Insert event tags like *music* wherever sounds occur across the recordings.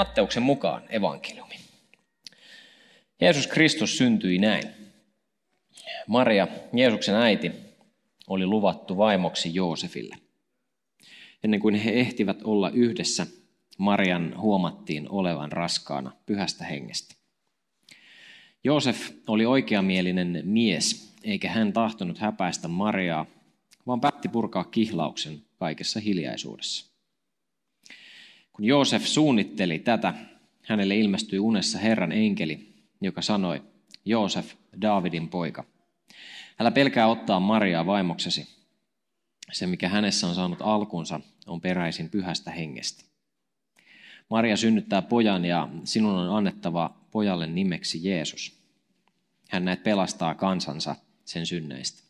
Matteuksen mukaan evankeliumi. Jeesus Kristus syntyi näin. Maria, Jeesuksen äiti, oli luvattu vaimoksi Joosefille. Ennen kuin he ehtivät olla yhdessä, Marian huomattiin olevan raskaana pyhästä hengestä. Joosef oli oikeamielinen mies, eikä hän tahtonut häpäistä Mariaa, vaan päätti purkaa kihlauksen kaikessa hiljaisuudessa. Kun Joosef suunnitteli tätä, hänelle ilmestyi unessa Herran enkeli, joka sanoi, Joosef, Daavidin poika, älä pelkää ottaa Mariaa vaimoksesi. Se, mikä hänessä on saanut alkunsa, on peräisin pyhästä hengestä. Maria synnyttää pojan ja sinun on annettava pojalle nimeksi Jeesus. Hän näet pelastaa kansansa sen synneistä.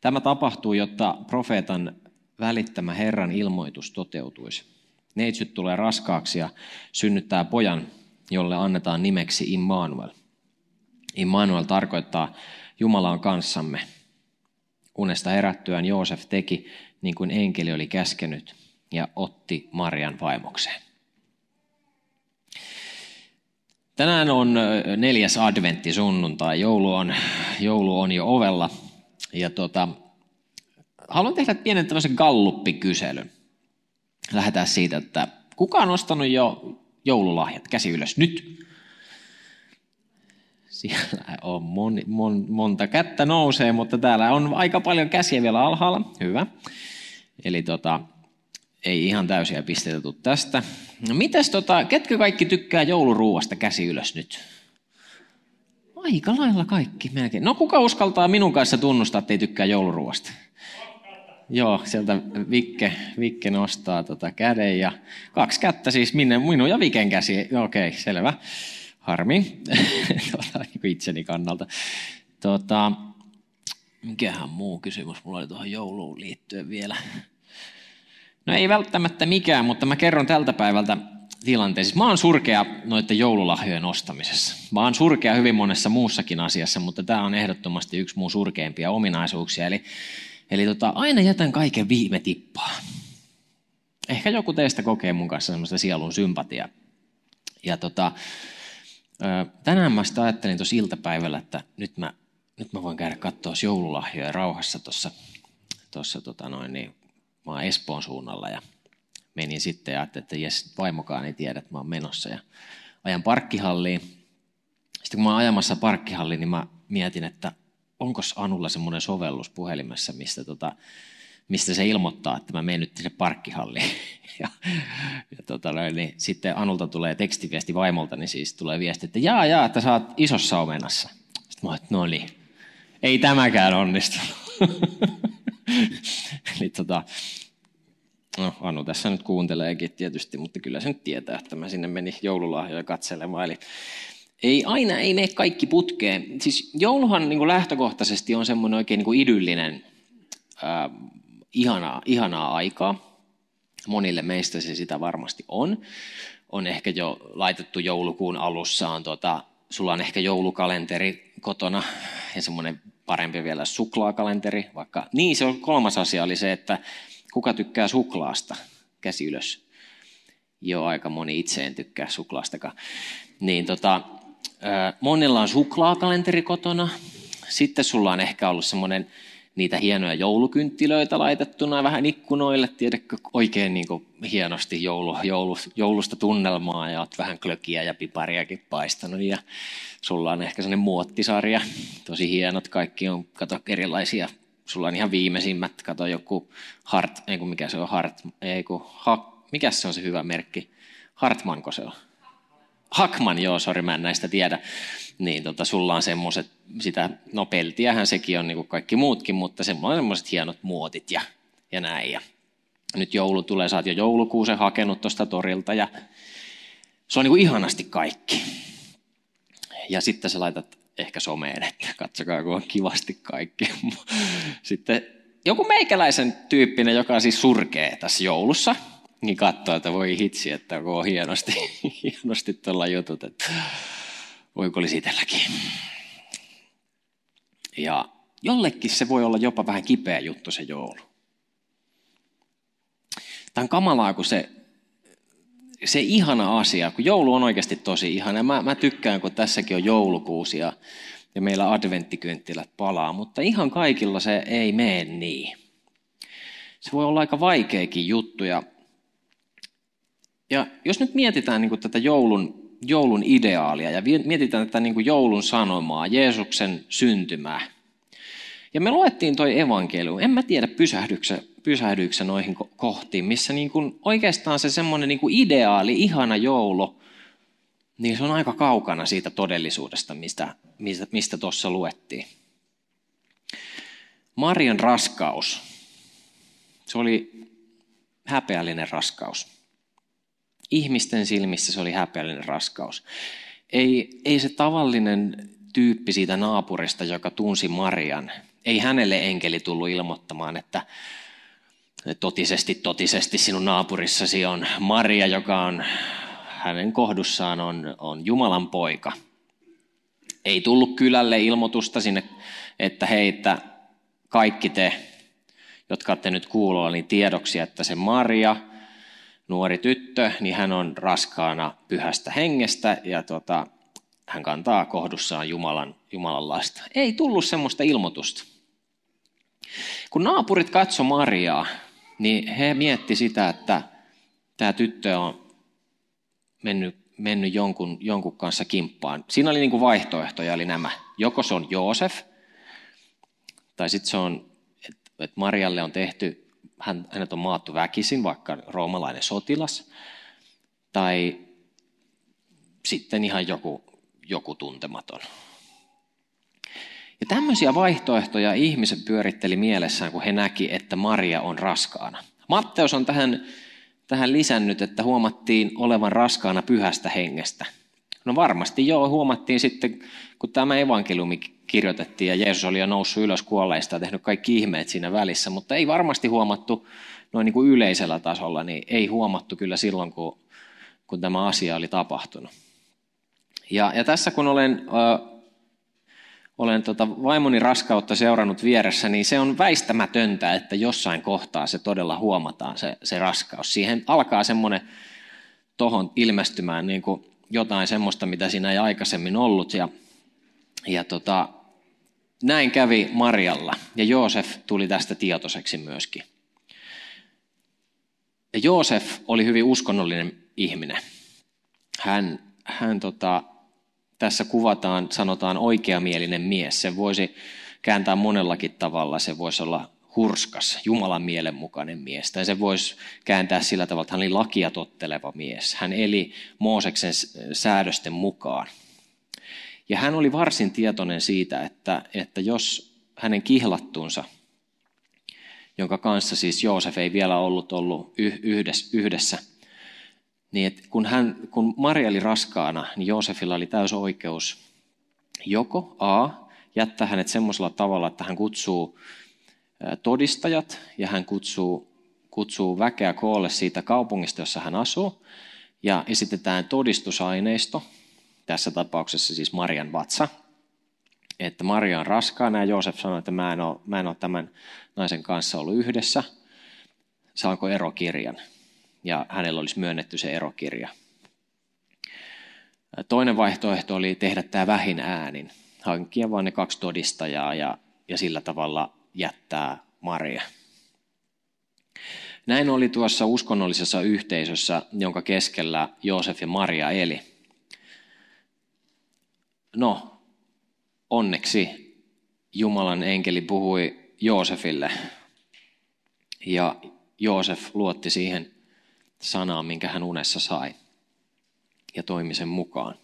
Tämä tapahtuu, jotta profeetan välittämä Herran ilmoitus toteutuisi. Neitsyt tulee raskaaksi ja synnyttää pojan, jolle annetaan nimeksi Immanuel. Immanuel tarkoittaa Jumala on kanssamme. Unesta herättyään Joosef teki niin kuin enkeli oli käskenyt ja otti Marian vaimokseen. Tänään on neljäs adventti sunnuntai. Joulu on, joulu on jo ovella. Ja tota, haluan tehdä pienen tämmöisen galluppikyselyn lähdetään siitä, että kuka on ostanut jo joululahjat? Käsi ylös nyt. Siellä on mon, mon, monta kättä nousee, mutta täällä on aika paljon käsiä vielä alhaalla. Hyvä. Eli tota, ei ihan täysiä pisteitä tule tästä. No mitäs tota, ketkä kaikki tykkää jouluruuasta? Käsi ylös nyt. Aika lailla kaikki melkein. No kuka uskaltaa minun kanssa tunnustaa, että ei tykkää jouluruuasta? Joo, sieltä Vikke, Vikke nostaa tota käden ja kaksi kättä siis minne, minun ja Viken käsi. Okei, okay, selvä. Harmi *laughs* niin itseni kannalta. Tota, mikähän muu kysymys mulla oli tuohon jouluun liittyen vielä. No ei välttämättä mikään, mutta mä kerron tältä päivältä tilanteen. Siis mä oon surkea noiden joululahjojen ostamisessa. Mä oon surkea hyvin monessa muussakin asiassa, mutta tämä on ehdottomasti yksi mun surkeimpia ominaisuuksia. Eli Eli tota, aina jätän kaiken viime tippaa. Ehkä joku teistä kokee mun kanssa semmoista sielun sympatiaa. Ja tota, tänään mä sitä ajattelin tuossa iltapäivällä, että nyt mä, nyt mä voin käydä katsoa joululahjoja rauhassa tuossa, tuossa tota noin, niin, mä oon Espoon suunnalla ja menin sitten ja ajattelin, että jes, vaimokaan ei tiedä, että mä oon menossa ja ajan parkkihalliin. Sitten kun mä oon ajamassa parkkihalliin, niin mä mietin, että onko Anulla semmoinen sovellus puhelimessa, mistä, tota, mistä se ilmoittaa, että mä menen nyt sinne parkkihalliin. *laughs* ja, ja tota, niin sitten Anulta tulee tekstiviesti vaimolta, niin siis tulee viesti, että jaa, jaa, että sä oot isossa omenassa. Sitten mä no niin, ei tämäkään onnistunut. *laughs* Eli tota, no Anu tässä nyt kuunteleekin tietysti, mutta kyllä se nyt tietää, että mä sinne meni joululahjoja katselemaan. Eli ei aina, ei mene kaikki putkeen. Siis jouluhan niin kuin lähtökohtaisesti on semmoinen oikein niin kuin idyllinen, äh, ihanaa, ihanaa aikaa. Monille meistä se sitä varmasti on. On ehkä jo laitettu joulukuun alussa, on tota, sulla on ehkä joulukalenteri kotona ja semmoinen parempi vielä suklaakalenteri. Vaikka, niin se on kolmas asia oli se, että kuka tykkää suklaasta? Käsi ylös. Joo, aika moni itse en tykkää suklaastakaan. Niin tota, monilla on suklaakalenteri kotona. Sitten sulla on ehkä ollut semmoinen niitä hienoja joulukynttilöitä laitettuna vähän ikkunoille, tiedätkö, oikein niin kuin hienosti joulu, joulu, joulusta tunnelmaa ja oot vähän klökiä ja pipariakin paistanut. Ja sulla on ehkä sellainen muottisarja, tosi hienot, kaikki on, kato, erilaisia, sulla on ihan viimeisimmät, kato joku Hart, ei kun mikä se on Hart, ei kun, ha, mikä se on se hyvä merkki, Hartmanko se on? Hakman, joo, sori, mä en näistä tiedä. Niin tota, sulla on semmoiset, sitä, no peltiähän sekin on niin kuin kaikki muutkin, mutta semmoiset hienot muotit ja, ja näin. Ja nyt joulu tulee, sä oot jo joulukuusen hakenut tuosta torilta ja se on niin kuin ihanasti kaikki. Ja sitten sä laitat ehkä someen, että katsokaa kun on kivasti kaikki. *laughs* Sitten joku meikäläisen tyyppinen, joka siis surkee tässä joulussa, niin katsoo, että voi hitsi, että on hienosti, *laughs* hienosti tuolla jutut, että voiko olisi itselläkin. Ja jollekin se voi olla jopa vähän kipeä juttu se joulu. Tämä on kamalaa, kun se, se ihana asia, kun joulu on oikeasti tosi ihana. Mä, mä tykkään, kun tässäkin on joulukuusi ja, ja meillä adventtikynttilät palaa, mutta ihan kaikilla se ei mene niin. Se voi olla aika vaikeakin juttu. Ja, ja jos nyt mietitään niin tätä joulun, joulun ideaalia ja mietitään tätä niin joulun sanomaa, Jeesuksen syntymää, ja me luettiin toi evankeliumi. En mä tiedä pysähdyykö noihin kohtiin, missä niin kuin oikeastaan se semmoinen niin kuin ideaali, ihana joulu, niin se on aika kaukana siitä todellisuudesta, mistä mistä, mistä tuossa luettiin. Marian raskaus. Se oli häpeällinen raskaus. Ihmisten silmissä se oli häpeällinen raskaus. Ei, ei se tavallinen tyyppi siitä naapurista, joka tunsi Marian, ei hänelle enkeli tullut ilmoittamaan, että totisesti, totisesti sinun naapurissasi on Maria, joka on hänen kohdussaan on, on Jumalan poika. Ei tullut kylälle ilmoitusta sinne, että hei, että kaikki te, jotka olette nyt kuulolla, niin tiedoksi, että se Maria, nuori tyttö, niin hän on raskaana pyhästä hengestä ja tota, hän kantaa kohdussaan Jumalan, Jumalan lasta. Ei tullut semmoista ilmoitusta. Kun naapurit katso Mariaa, niin he mietti sitä, että tämä tyttö on mennyt, mennyt jonkun, jonkun kanssa kimppaan. Siinä oli niin kuin vaihtoehtoja, eli nämä. Joko se on Joosef, tai sitten se on, että et Marialle on tehty, hän, hänet on maattu väkisin, vaikka roomalainen sotilas, tai sitten ihan joku, joku tuntematon. Ja tämmöisiä vaihtoehtoja ihmiset pyöritteli mielessään, kun he näki, että Maria on raskaana. Matteus on tähän, tähän lisännyt, että huomattiin olevan raskaana pyhästä hengestä. No varmasti joo, huomattiin sitten, kun tämä evankeliumi kirjoitettiin ja Jeesus oli jo noussut ylös kuolleista ja tehnyt kaikki ihmeet siinä välissä, mutta ei varmasti huomattu noin niin kuin yleisellä tasolla, niin ei huomattu kyllä silloin, kun, kun tämä asia oli tapahtunut. Ja, ja tässä kun olen olen tota vaimoni raskautta seurannut vieressä, niin se on väistämätöntä, että jossain kohtaa se todella huomataan, se, se raskaus. Siihen alkaa semmoinen tohon ilmestymään niin kuin jotain semmoista, mitä siinä ei aikaisemmin ollut. Ja, ja tota, näin kävi Marjalla, ja Joosef tuli tästä tietoiseksi myöskin. Ja Joosef oli hyvin uskonnollinen ihminen. Hän, hän tota, tässä kuvataan, sanotaan oikeamielinen mies. Se voisi kääntää monellakin tavalla. Se voisi olla hurskas, Jumalan mielenmukainen mies. Tai se voisi kääntää sillä tavalla, että hän oli lakia totteleva mies. Hän eli Mooseksen säädösten mukaan. Ja hän oli varsin tietoinen siitä, että, että jos hänen kihlattuunsa, jonka kanssa siis Joosef ei vielä ollut ollut yhdessä, niin että kun, hän, kun Maria oli raskaana, niin Joosefilla oli täys oikeus joko A, jättää hänet semmoisella tavalla, että hän kutsuu todistajat ja hän kutsuu, kutsuu väkeä koolle siitä kaupungista, jossa hän asuu, ja esitetään todistusaineisto, tässä tapauksessa siis Marian vatsa, että Maria on raskaana ja Joosef sanoi, että mä en ole, mä en ole tämän naisen kanssa ollut yhdessä, saanko erokirjan ja hänellä olisi myönnetty se erokirja. Toinen vaihtoehto oli tehdä tämä vähin äänin, hankkia vain ne kaksi todistajaa ja, ja sillä tavalla jättää Maria. Näin oli tuossa uskonnollisessa yhteisössä, jonka keskellä Joosef ja Maria eli. No, onneksi Jumalan enkeli puhui Joosefille ja Joosef luotti siihen sanaa, minkä hän unessa sai, ja toimi sen mukaan.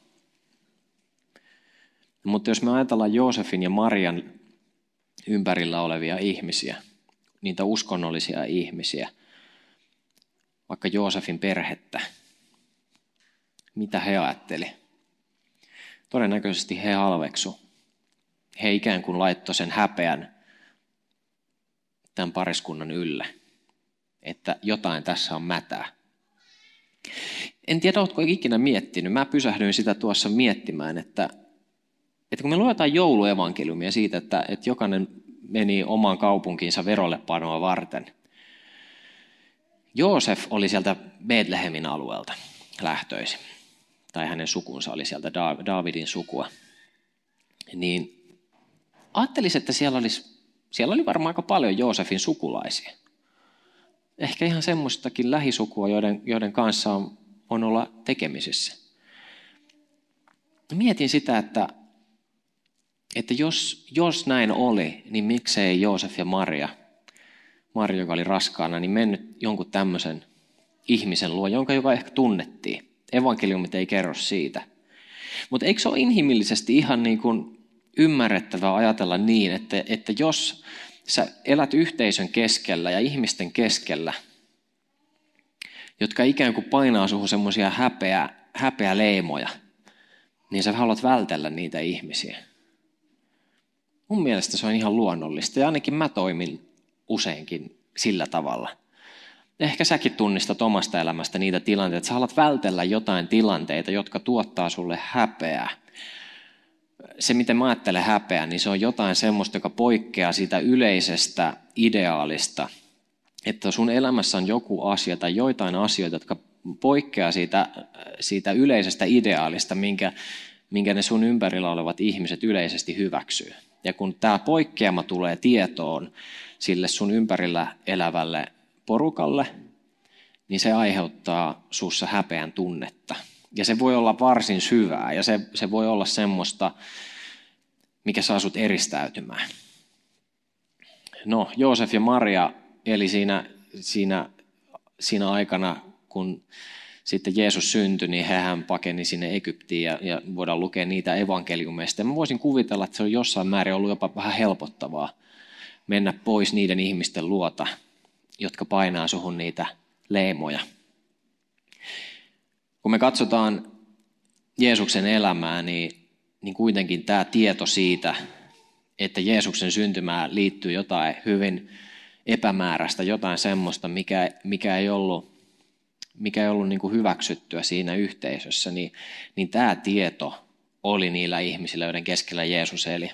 Mutta jos me ajatellaan Joosefin ja Marian ympärillä olevia ihmisiä, niitä uskonnollisia ihmisiä, vaikka Joosefin perhettä, Mitä he ajatteli? Todennäköisesti he halveksu. He ikään kuin laittoi sen häpeän tämän pariskunnan ylle, että jotain tässä on mätää. En tiedä, oletko ikinä miettinyt. Mä pysähdyin sitä tuossa miettimään, että, että kun me luetaan jouluevankeliumia siitä, että, että jokainen meni omaan kaupunkiinsa verolle panoa varten. Joosef oli sieltä Betlehemin alueelta lähtöisin, tai hänen sukunsa oli sieltä Daavidin sukua. Niin ajattelisin, että siellä, olisi, siellä oli varmaan aika paljon Joosefin sukulaisia. Ehkä ihan semmoistakin lähisukua, joiden, joiden kanssa on, on olla tekemisissä. Mietin sitä, että, että jos, jos näin oli, niin miksei Joosef ja Maria, Maria, joka oli raskaana, niin mennyt jonkun tämmöisen ihmisen luo, jonka joka ehkä tunnettiin. Evankeliumit ei kerro siitä. Mutta eikö se ole inhimillisesti ihan niin kuin ymmärrettävää ajatella niin, että, että jos sä elät yhteisön keskellä ja ihmisten keskellä, jotka ikään kuin painaa suhun semmoisia häpeä, häpeä leimoja, niin sä haluat vältellä niitä ihmisiä. Mun mielestä se on ihan luonnollista ja ainakin mä toimin useinkin sillä tavalla. Ehkä säkin tunnistat omasta elämästä niitä tilanteita, että sä haluat vältellä jotain tilanteita, jotka tuottaa sulle häpeää se, miten mä ajattelen häpeä, niin se on jotain semmoista, joka poikkeaa siitä yleisestä ideaalista. Että sun elämässä on joku asia tai joitain asioita, jotka poikkeaa siitä, siitä yleisestä ideaalista, minkä, minkä ne sun ympärillä olevat ihmiset yleisesti hyväksyy. Ja kun tämä poikkeama tulee tietoon sille sun ympärillä elävälle porukalle, niin se aiheuttaa sussa häpeän tunnetta. Ja se voi olla varsin syvää ja se, se voi olla semmoista, mikä saa sut eristäytymään. No, Joosef ja Maria eli siinä, siinä, siinä aikana, kun sitten Jeesus syntyi, niin hehän pakeni sinne Egyptiin ja, ja voidaan lukea niitä evankeliumeista. Mä voisin kuvitella, että se on jossain määrin ollut jopa vähän helpottavaa mennä pois niiden ihmisten luota, jotka painaa suhun niitä leimoja. Kun me katsotaan Jeesuksen elämää, niin, niin kuitenkin tämä tieto siitä, että Jeesuksen syntymään liittyy jotain hyvin epämääräistä, jotain semmoista, mikä, mikä ei ollut, mikä ei ollut niin kuin hyväksyttyä siinä yhteisössä, niin, niin tämä tieto oli niillä ihmisillä, joiden keskellä Jeesus eli.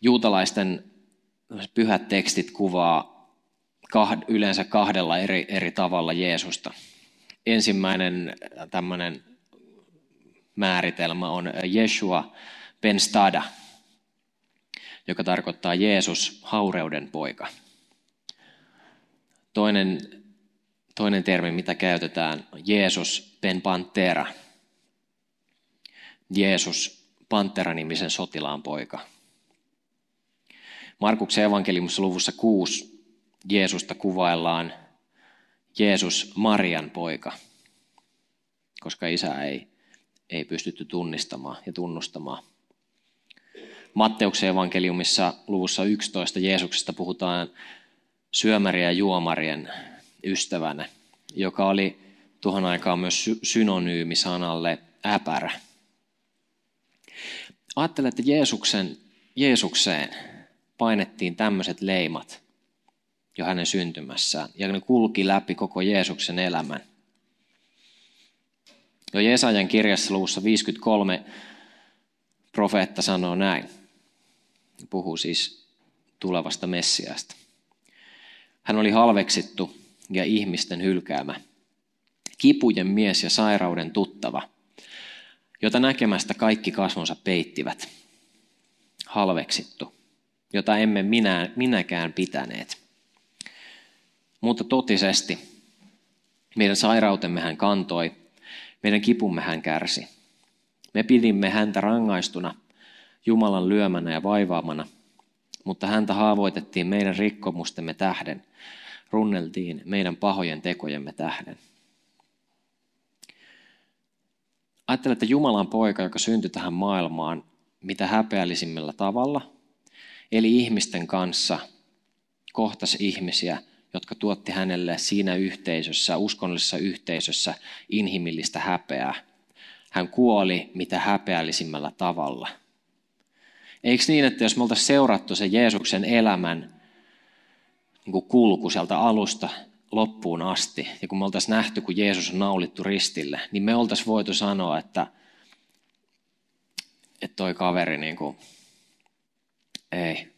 Juutalaisten pyhät tekstit kuvaa yleensä kahdella eri, eri tavalla Jeesusta ensimmäinen tämmöinen määritelmä on Jeshua ben Stada, joka tarkoittaa Jeesus haureuden poika. Toinen, toinen termi, mitä käytetään, Jeesus ben Pantera. Jeesus Pantera-nimisen sotilaan poika. Markuksen evankeliumissa luvussa 6 Jeesusta kuvaillaan Jeesus Marian poika, koska isä ei, ei pystytty tunnistamaan ja tunnustamaan. Matteuksen evankeliumissa luvussa 11 Jeesuksesta puhutaan syömärien ja juomarien ystävänä, joka oli tuohon aikaan myös synonyymi sanalle äpärä. Ajattelen, että Jeesuksen, Jeesukseen painettiin tämmöiset leimat, jo hänen syntymässään. Ja ne kulki läpi koko Jeesuksen elämän. Jo Jesajan kirjassa luvussa 53 profeetta sanoo näin. Puhuu siis tulevasta Messiasta. Hän oli halveksittu ja ihmisten hylkäämä. Kipujen mies ja sairauden tuttava, jota näkemästä kaikki kasvonsa peittivät. Halveksittu, jota emme minä, minäkään pitäneet. Mutta totisesti meidän sairautemme hän kantoi, meidän kipumme hän kärsi. Me pidimme häntä rangaistuna, Jumalan lyömänä ja vaivaamana, mutta häntä haavoitettiin meidän rikkomustemme tähden, runneltiin meidän pahojen tekojemme tähden. Ajattelen, että Jumalan poika, joka syntyi tähän maailmaan mitä häpeällisimmällä tavalla, eli ihmisten kanssa, kohtasi ihmisiä jotka tuotti hänelle siinä yhteisössä, uskonnollisessa yhteisössä inhimillistä häpeää. Hän kuoli mitä häpeällisimmällä tavalla. Eikö niin, että jos me oltaisiin seurattu se Jeesuksen elämän niin kuin kulku sieltä alusta loppuun asti, ja kun me oltaisiin nähty, kun Jeesus on naulittu ristille, niin me oltaisiin voitu sanoa, että, että toi kaveri, niin kuin, ei,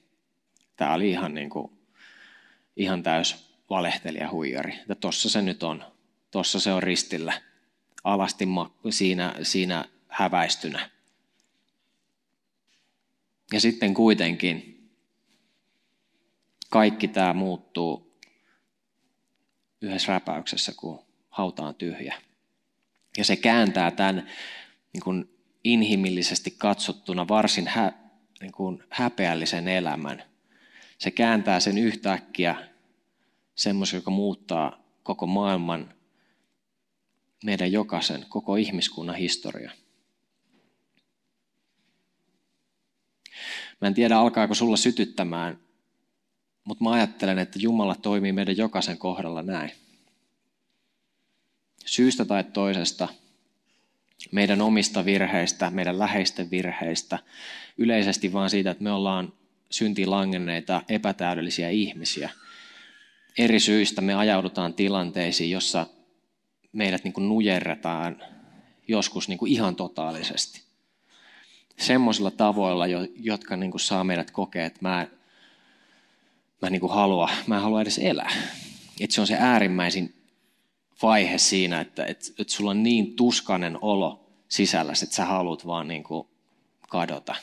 tämä oli ihan, niin kuin, ihan täys valehtelija huijari. Että tossa se nyt on, tossa se on ristillä, alasti siinä, siinä häväistynä. Ja sitten kuitenkin kaikki tämä muuttuu yhdessä räpäyksessä, kun hauta on tyhjä. Ja se kääntää tämän niin kuin inhimillisesti katsottuna varsin hä, niin kuin häpeällisen elämän. Se kääntää sen yhtäkkiä semmoisen, joka muuttaa koko maailman, meidän jokaisen, koko ihmiskunnan historia. Mä en tiedä, alkaako sulla sytyttämään, mutta mä ajattelen, että Jumala toimii meidän jokaisen kohdalla näin. Syystä tai toisesta, meidän omista virheistä, meidän läheisten virheistä, yleisesti vaan siitä, että me ollaan syntiin langenneita epätäydellisiä ihmisiä. Eri syistä me ajaudutaan tilanteisiin, jossa meidät niin kuin nujerretaan joskus niin kuin ihan totaalisesti semmoisilla tavoilla, jotka niin kuin saa meidät kokea, että mä, mä niin kuin halua, mä en halua edes elää. Että se on se äärimmäisin vaihe siinä, että, että, että sulla on niin tuskanen olo sisällä, että sä haluat vaan niin kuin kadota.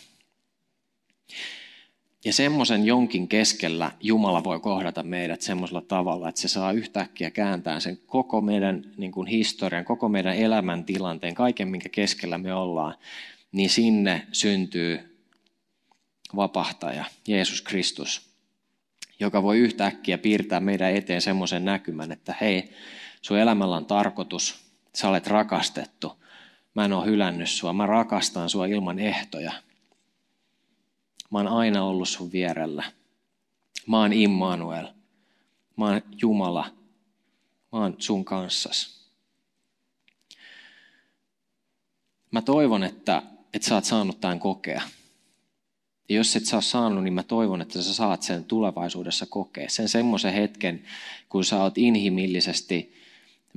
Ja semmoisen jonkin keskellä Jumala voi kohdata meidät semmoisella tavalla, että se saa yhtäkkiä kääntää sen koko meidän niin kuin historian, koko meidän elämäntilanteen, kaiken minkä keskellä me ollaan, niin sinne syntyy vapahtaja, Jeesus Kristus, joka voi yhtäkkiä piirtää meidän eteen semmoisen näkymän, että hei, sun elämällä on tarkoitus, sä olet rakastettu, mä en ole hylännyt sua, mä rakastan sua ilman ehtoja. Mä oon aina ollut sun vierellä. Mä oon Immanuel. Mä oon Jumala. Mä oon sun kanssas. Mä toivon, että että sä oot saanut tämän kokea. Ja jos et ole saanut, niin mä toivon, että sä saat sen tulevaisuudessa kokea. Sen semmoisen hetken, kun sä oot inhimillisesti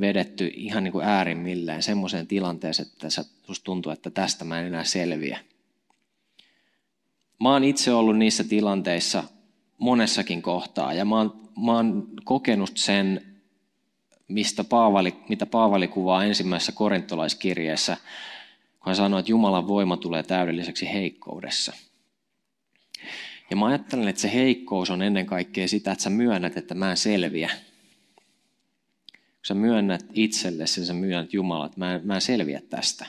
vedetty ihan niin kuin äärimmilleen semmoiseen tilanteeseen, että sä, susta tuntuu, että tästä mä en enää selviä. Mä oon itse ollut niissä tilanteissa monessakin kohtaa ja mä oon, mä oon kokenut sen, mistä Paavali, mitä Paavali kuvaa ensimmäisessä korintolaiskirjeessä, kun hän sanoi, että Jumalan voima tulee täydelliseksi heikkoudessa. Ja mä ajattelen, että se heikkous on ennen kaikkea sitä, että sä myönnät, että mä en selviä. Kun sä myönnät itsellesi ja sä myönnät Jumala, että mä en, mä en selviä tästä.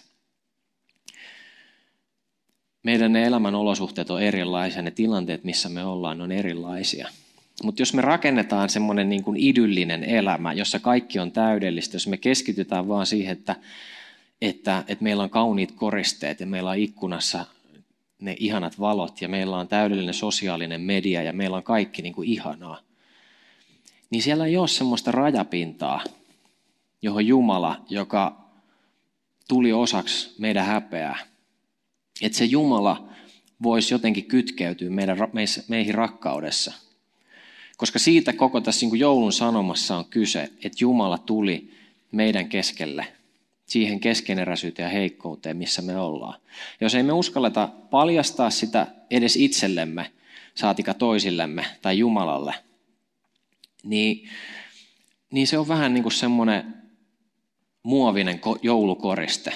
Meidän ne elämän olosuhteet on erilaisia, ne tilanteet, missä me ollaan, on erilaisia. Mutta jos me rakennetaan semmoinen niin kuin idyllinen elämä, jossa kaikki on täydellistä, jos me keskitytään vaan siihen, että että, että meillä on kauniit koristeet ja meillä on ikkunassa ne ihanat valot ja meillä on täydellinen sosiaalinen media ja meillä on kaikki niin kuin ihanaa. Niin siellä ei ole semmoista rajapintaa, johon Jumala, joka tuli osaksi meidän häpeää, että se Jumala voisi jotenkin kytkeytyä meidän, meihin rakkaudessa. Koska siitä koko tässä niin joulun sanomassa on kyse, että Jumala tuli meidän keskelle siihen keskeneräisyyteen ja heikkouteen, missä me ollaan. Jos ei me uskalleta paljastaa sitä edes itsellemme, saatika toisillemme tai Jumalalle, niin, niin se on vähän niin kuin semmoinen muovinen joulukoriste.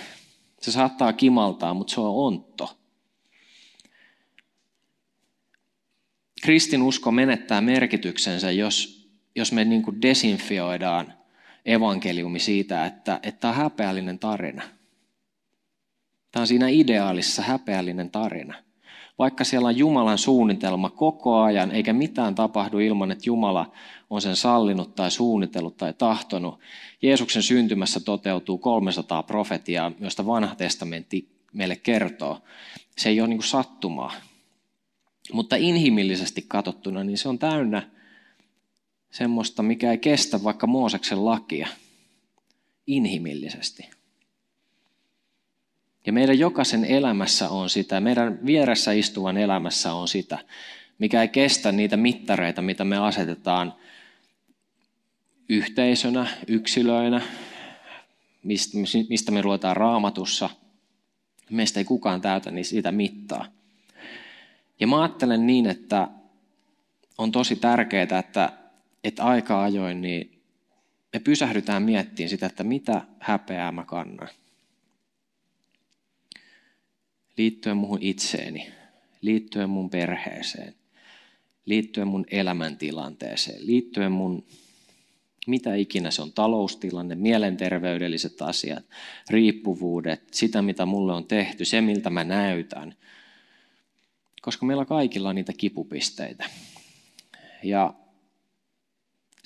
Se saattaa kimaltaa, mutta se on ontto. Kristinusko menettää merkityksensä, jos, jos me niin kuin desinfioidaan evankeliumi siitä, että, että tämä on häpeällinen tarina. Tämä on siinä ideaalissa häpeällinen tarina. Vaikka siellä on Jumalan suunnitelma koko ajan, eikä mitään tapahdu ilman, että Jumala on sen sallinut tai suunnitellut tai tahtonut. Jeesuksen syntymässä toteutuu 300 profetiaa, joista vanha testamentti meille kertoo. Se ei ole niin sattumaa. Mutta inhimillisesti katsottuna, niin se on täynnä semmoista, mikä ei kestä vaikka Mooseksen lakia inhimillisesti. Ja meidän jokaisen elämässä on sitä, meidän vieressä istuvan elämässä on sitä, mikä ei kestä niitä mittareita, mitä me asetetaan yhteisönä, yksilöinä, mistä me luetaan raamatussa. Meistä ei kukaan täytä niin sitä mittaa. Ja mä ajattelen niin, että on tosi tärkeää, että, että aika ajoin niin me pysähdytään miettimään sitä, että mitä häpeää mä kannan. Liittyen muuhun itseeni, liittyen mun perheeseen, liittyen mun elämäntilanteeseen, liittyen mun mitä ikinä se on, taloustilanne, mielenterveydelliset asiat, riippuvuudet, sitä mitä mulle on tehty, se miltä mä näytän. Koska meillä kaikilla on niitä kipupisteitä. Ja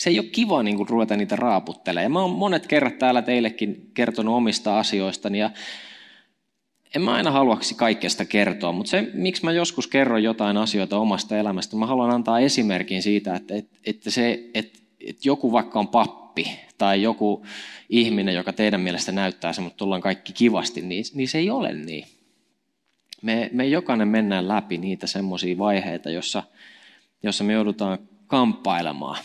se ei ole kiva niin kuin ruveta niitä raaputtelemaan. Mä oon monet kerrat täällä teillekin kertonut omista asioistani ja en mä aina haluaksi kaikkesta kertoa, mutta se, miksi mä joskus kerron jotain asioita omasta elämästä, mä haluan antaa esimerkin siitä, että, että, että, se, että, että joku vaikka on pappi tai joku ihminen, joka teidän mielestä näyttää semmoista, tullaan kaikki kivasti, niin, niin se ei ole niin. Me, me jokainen mennään läpi niitä semmoisia vaiheita, jossa, jossa me joudutaan kamppailemaan.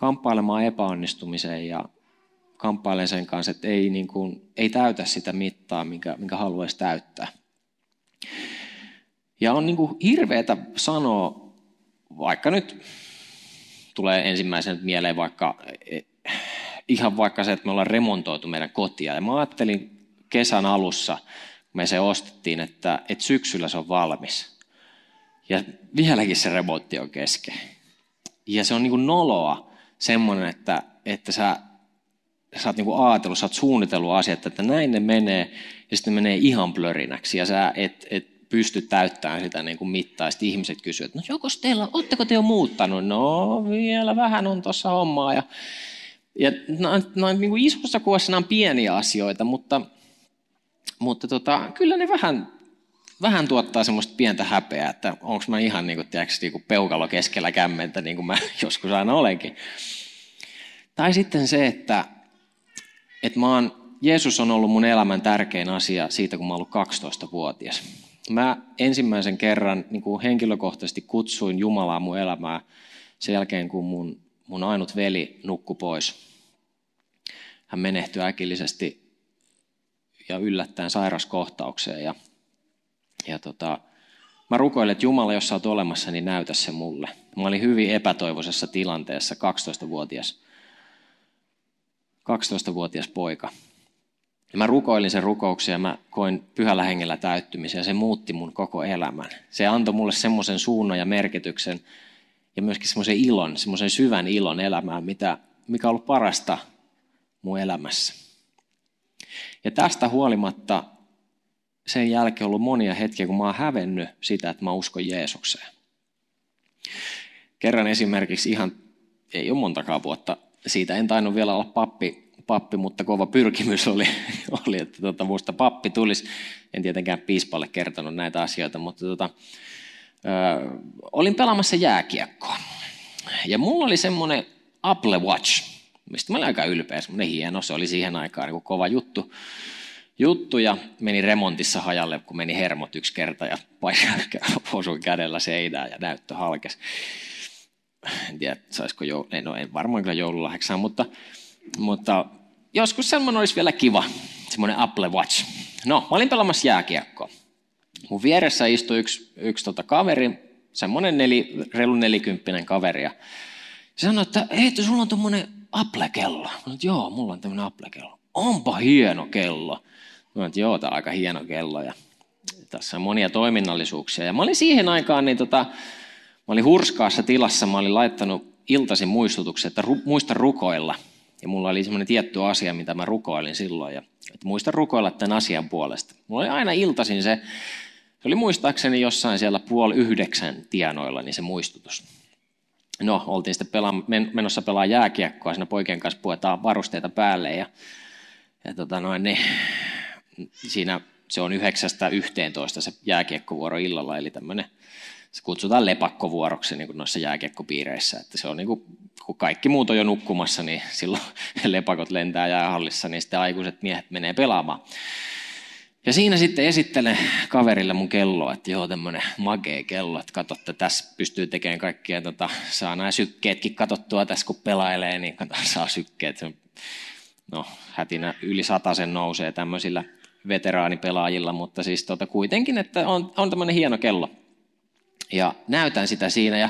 Kamppailemaan epäonnistumiseen ja kamppailen sen kanssa, että ei, niin kuin, ei täytä sitä mittaa, minkä, minkä haluaisi täyttää. Ja on niin kuin hirveätä sanoa, vaikka nyt tulee ensimmäisen mieleen vaikka ihan vaikka se, että me ollaan remontoitu meidän kotia. Ja mä ajattelin kesän alussa, kun me se ostettiin, että, että syksyllä se on valmis. Ja vieläkin se remontti on kesken. Ja se on niin kuin noloa semmoinen, että, että sä sä oot niinku ajatellut, sä oot suunnitellut asiat, että näin ne menee, ja sitten menee ihan plörinäksi, ja sä et, et pysty täyttämään sitä niin kuin mittaa. Sitten ihmiset kysyvät, että no joko teillä, ootteko te jo muuttanut? No vielä vähän on tuossa hommaa. Ja, ja nämä on niin kuin isossa kuvassa nämä on pieniä asioita, mutta, mutta tota, kyllä ne vähän, vähän tuottaa semmoista pientä häpeää, että onko mä ihan niin kuin, tiedätkö, niin kuin peukalo keskellä kämmentä, niin kuin mä *laughs* joskus aina olenkin. Tai sitten se, että että mä oon, Jeesus on ollut mun elämän tärkein asia siitä, kun mä oon ollut 12-vuotias. Mä ensimmäisen kerran niin kuin henkilökohtaisesti kutsuin Jumalaa mun elämää sen jälkeen, kun mun, mun ainut veli nukkui pois. Hän menehtyi äkillisesti ja yllättäen sairaskohtaukseen. Ja, ja tota, mä rukoilin, että Jumala, jos sä oot olemassa, niin näytä se mulle. Mä olin hyvin epätoivoisessa tilanteessa, 12-vuotias 12-vuotias poika. Ja mä rukoilin sen rukouksen ja mä koin pyhällä hengellä täyttymisen ja se muutti mun koko elämän. Se antoi mulle semmoisen suunnan ja merkityksen ja myöskin semmoisen ilon, semmoisen syvän ilon elämään, mitä, mikä on ollut parasta mun elämässä. Ja tästä huolimatta sen jälkeen ollut monia hetkiä, kun mä oon hävennyt sitä, että mä uskon Jeesukseen. Kerran esimerkiksi ihan, ei ole montakaan vuotta siitä en tainnut vielä olla pappi, pappi mutta kova pyrkimys oli, *laughs* oli että tota, musta pappi tulisi. En tietenkään piispalle kertonut näitä asioita, mutta tota, ö, olin pelaamassa jääkiekkoa. Ja mulla oli semmoinen Apple Watch, mistä mä olin aika ylpeä, semmoinen hieno, se oli siihen aikaan niin kova juttu. Juttu ja meni remontissa hajalle, kun meni hermot yksi kerta ja *laughs* osui kädellä seinään ja näyttö halkesi en tiedä, saisiko jo, ei, no en varmaan kyllä joululahjaksi mutta, mutta joskus semmoinen olisi vielä kiva, semmoinen Apple Watch. No, mä olin pelaamassa jääkiekkoa. Mun vieressä istui yksi, yksi tota kaveri, semmoinen neli, reilu nelikymppinen kaveri. Ja se sanoi, että hei, sulla on tuommoinen Apple-kello. Mä sanoin, joo, mulla on tämmöinen Apple-kello. Onpa hieno kello. Mä että joo, tämä on aika hieno kello. Ja tässä on monia toiminnallisuuksia. Ja mä olin siihen aikaan, niin tota, Mä olin hurskaassa tilassa, mä olin laittanut iltaisin muistutuksen, että ru, muista rukoilla. Ja mulla oli semmoinen tietty asia, mitä mä rukoilin silloin, ja, että muista rukoilla tämän asian puolesta. Mulla oli aina iltaisin se, se oli muistaakseni jossain siellä puoli yhdeksän tienoilla, niin se muistutus. No, oltiin sitten pelaa, men, menossa pelaa jääkiekkoa, siinä poikien kanssa puetaan varusteita päälle, ja, ja tota noin, niin, siinä se on yhdeksästä yhteentoista se jääkiekkovuoro illalla, eli tämmöinen se kutsutaan lepakkovuoroksi niin kuin noissa jääkiekkopiireissä. Että se on niin kuin, kun kaikki muut on jo nukkumassa, niin silloin *laughs* lepakot lentää jäähallissa, niin sitten aikuiset miehet menee pelaamaan. Ja siinä sitten esittelen kaverille mun kelloa, että joo, tämmöinen magee kello, että katsotte, tässä pystyy tekemään kaikkia, tota, saa nämä sykkeetkin katsottua tässä, kun pelailee, niin saa sykkeet. No, hätinä yli sen nousee tämmöisillä veteraanipelaajilla, mutta siis tota, kuitenkin, että on, on tämmöinen hieno kello. Ja näytän sitä siinä ja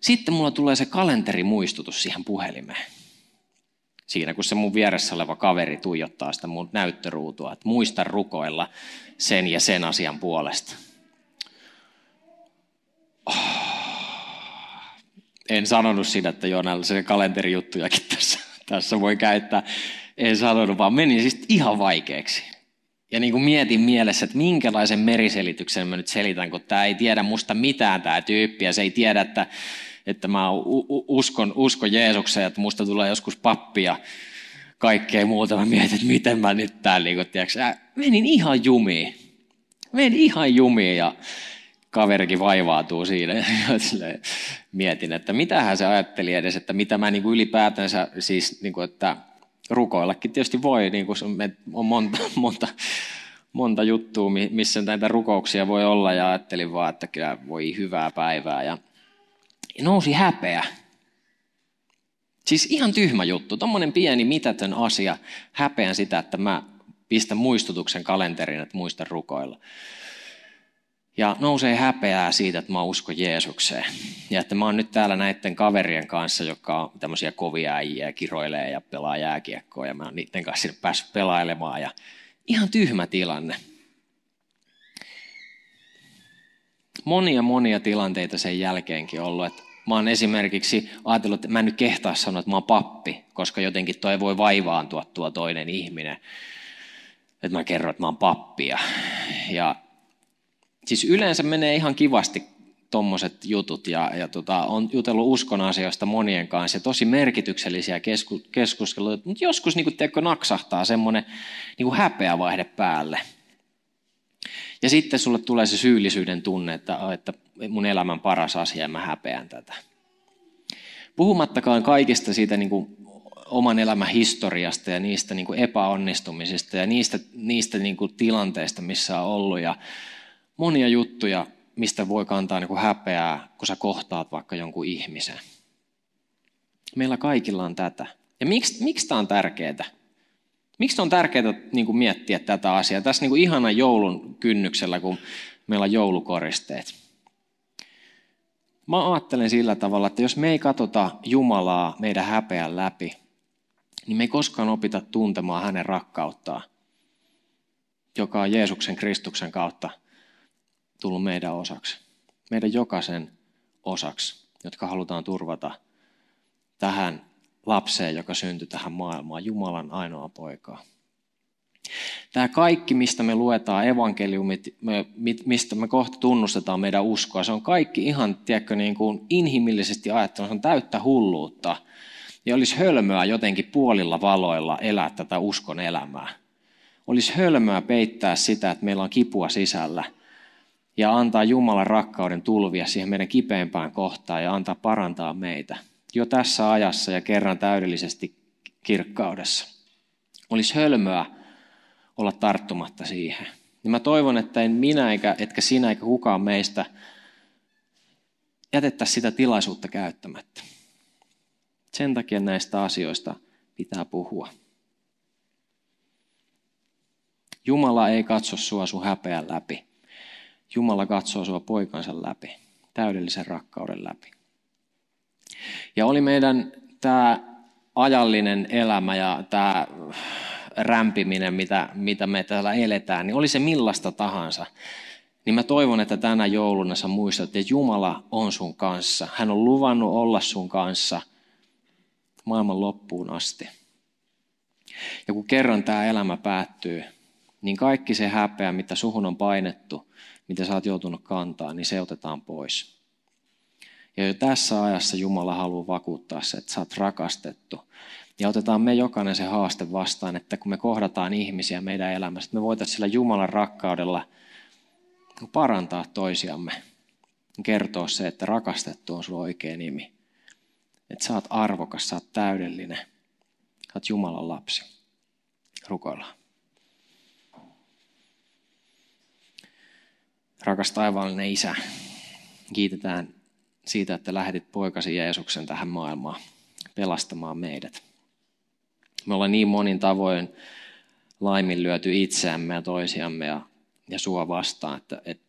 sitten mulla tulee se kalenterimuistutus siihen puhelimeen. Siinä kun se mun vieressä oleva kaveri tuijottaa sitä mun näyttöruutua, että muista rukoilla sen ja sen asian puolesta. Oh. En sanonut sitä, että joo, näillä kalenterijuttujakin tässä, tässä voi käyttää. En sanonut, vaan meni siis ihan vaikeaksi. Ja niin kuin mietin mielessä, että minkälaisen meriselityksen mä nyt selitän, kun tämä ei tiedä musta mitään tämä tyyppi, ja se ei tiedä, että, että mä uskon, uskon Jeesukseen, että musta tulee joskus pappi ja kaikkea muuta. Mä mietin, että miten mä nyt täällä, niin tiedätkö, menin ihan jumiin. Menin ihan jumiin ja kaverikin vaivaatuu siinä. *laughs* Mietin, että mitähän se ajatteli edes, että mitä mä niin kuin ylipäätänsä, siis niin kuin, että rukoillakin tietysti voi, niin kuin on monta, *laughs* monta, monta juttua, missä näitä rukouksia voi olla, ja ajattelin vaan, että kyllä voi hyvää päivää. Ja, nousi häpeä. Siis ihan tyhmä juttu, tuommoinen pieni mitätön asia, häpeän sitä, että mä pistän muistutuksen kalenteriin, että muista rukoilla. Ja nousee häpeää siitä, että mä uskon Jeesukseen. Ja että mä oon nyt täällä näiden kaverien kanssa, jotka on tämmöisiä kovia äijiä, kiroilee ja pelaa jääkiekkoa. Ja mä oon niiden kanssa sinne päässyt pelailemaan. Ja ihan tyhmä tilanne. Monia monia tilanteita sen jälkeenkin ollut, että mä oon esimerkiksi ajatellut, että mä en nyt kehtaa sanoa, että mä oon pappi, koska jotenkin toi voi vaivaantua tuo toinen ihminen. Että mä kerron, että mä oon pappi. Ja, ja siis yleensä menee ihan kivasti tuommoiset jutut ja, ja tota, on jutellut uskon asioista monien kanssa ja tosi merkityksellisiä kesku, keskusteluja, mutta joskus niin kuin, naksahtaa semmoinen niin häpeä vaihde päälle. Ja sitten sulle tulee se syyllisyyden tunne, että, että mun elämän paras asia ja mä häpeän tätä. Puhumattakaan kaikista siitä niin kuin oman elämän historiasta ja niistä niin kuin epäonnistumisista ja niistä, niistä niin kuin tilanteista, missä on ollut. Ja monia juttuja, mistä voi kantaa niin kuin häpeää, kun sä kohtaat vaikka jonkun ihmisen. Meillä kaikilla on tätä. Ja miksi, miksi tämä on tärkeää? Miksi on tärkeää niin kuin miettiä tätä asiaa? Tässä niin kuin ihana joulun kynnyksellä, kun meillä on joulukoristeet. Mä ajattelen sillä tavalla, että jos me ei katsota Jumalaa meidän häpeän läpi, niin me ei koskaan opita tuntemaan hänen rakkauttaan, joka on Jeesuksen Kristuksen kautta tullut meidän osaksi. Meidän jokaisen osaksi, jotka halutaan turvata tähän lapseen, joka syntyi tähän maailmaan, Jumalan ainoa poikaa. Tämä kaikki, mistä me luetaan evankeliumit, me, mistä me kohta tunnustetaan meidän uskoa, se on kaikki ihan, tiedätkö, niin kuin inhimillisesti ajattelun, se on täyttä hulluutta. Ja olisi hölmöä jotenkin puolilla valoilla elää tätä uskon elämää. Olisi hölmöä peittää sitä, että meillä on kipua sisällä – ja antaa Jumalan rakkauden tulvia siihen meidän kipeimpään kohtaan ja antaa parantaa meitä jo tässä ajassa ja kerran täydellisesti kirkkaudessa. Olisi hölmöä olla tarttumatta siihen. Ja mä toivon, että en minä eikä, etkä sinä eikä kukaan meistä jätettäisi sitä tilaisuutta käyttämättä. Sen takia näistä asioista pitää puhua. Jumala ei katso sua sun häpeän läpi. Jumala katsoo sua poikansa läpi, täydellisen rakkauden läpi. Ja oli meidän tämä ajallinen elämä ja tämä rämpiminen, mitä, mitä me täällä eletään, niin oli se millaista tahansa, niin mä toivon, että tänä jouluna sä muistat, että Jumala on sun kanssa. Hän on luvannut olla sun kanssa maailman loppuun asti. Ja kun kerran tämä elämä päättyy, niin kaikki se häpeä, mitä suhun on painettu, mitä sä oot joutunut kantaa, niin se otetaan pois. Ja jo tässä ajassa Jumala haluaa vakuuttaa se, että sä oot rakastettu. Ja otetaan me jokainen se haaste vastaan, että kun me kohdataan ihmisiä meidän elämässä, että me voitaisiin sillä Jumalan rakkaudella parantaa toisiamme. kertoa se, että rakastettu on sun oikea nimi. Että sä oot arvokas, sä oot täydellinen. Sä oot Jumalan lapsi. Rukoillaan. Rakas taivaallinen Isä, kiitetään siitä, että lähetit poikasi Jeesuksen tähän maailmaan pelastamaan meidät. Me ollaan niin monin tavoin laiminlyöty itseämme ja toisiamme ja, ja sua vastaan, että, että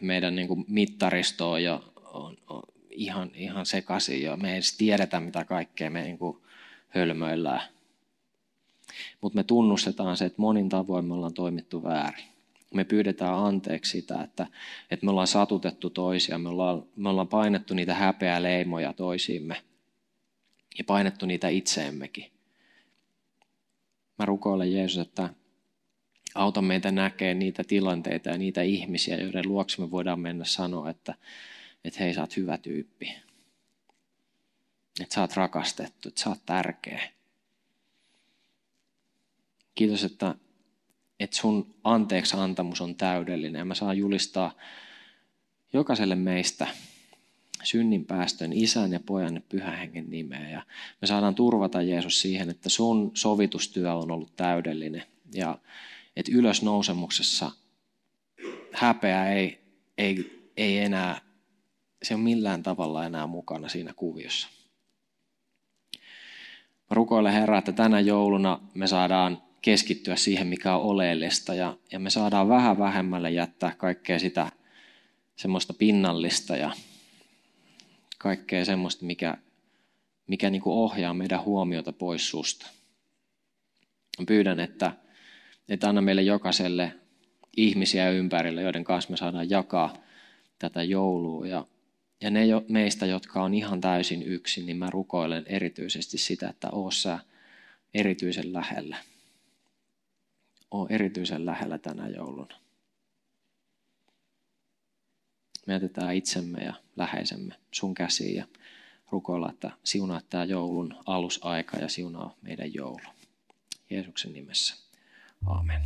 meidän niin kuin mittaristo on, jo, on, on ihan, ihan sekaisin ja me ei edes tiedetä, mitä kaikkea me niin kuin hölmöillään. Mutta me tunnustetaan se, että monin tavoin me ollaan toimittu väärin. Me pyydetään anteeksi sitä, että, että me ollaan satutettu toisia, me ollaan, me ollaan painettu niitä häpeä leimoja toisiimme ja painettu niitä itseemmekin. Mä rukoilen Jeesus, että auta meitä näkee niitä tilanteita ja niitä ihmisiä, joiden luokse me voidaan mennä sanoa, että, että hei, sä oot hyvä tyyppi. Että sä oot rakastettu, että sä oot tärkeä. Kiitos, että, että sun anteeksi antamus on täydellinen ja mä saan julistaa jokaiselle meistä synnin päästön isän ja pojan ja pyhän hengen nimeä. Ja me saadaan turvata Jeesus siihen, että sun sovitustyö on ollut täydellinen ja että ylösnousemuksessa häpeä ei, ei, ei enää, se on millään tavalla enää mukana siinä kuviossa. Mä rukoilen Herra, että tänä jouluna me saadaan keskittyä siihen, mikä on oleellista ja, ja me saadaan vähän vähemmälle jättää kaikkea sitä semmoista pinnallista ja kaikkea semmoista, mikä, mikä niin kuin ohjaa meidän huomiota pois susta. Pyydän, että, että anna meille jokaiselle ihmisiä ympärillä, joiden kanssa me saadaan jakaa tätä joulua. Ja, ja ne jo, meistä, jotka on ihan täysin yksin, niin mä rukoilen erityisesti sitä, että oo sä erityisen lähellä. Oo erityisen lähellä tänä jouluna. Me itsemme ja läheisemme sun käsiin ja rukoilla, että siunaa tämä joulun alusaika ja siunaa meidän joulu. Jeesuksen nimessä. Aamen.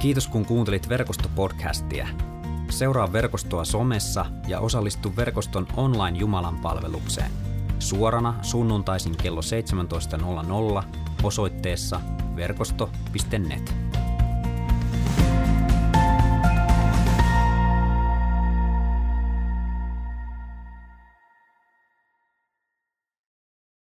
Kiitos kun kuuntelit verkostopodcastia. Seuraa verkostoa somessa ja osallistu verkoston online Jumalan palvelukseen. Suorana sunnuntaisin kello 17.00 osoitteessa verkosto.net.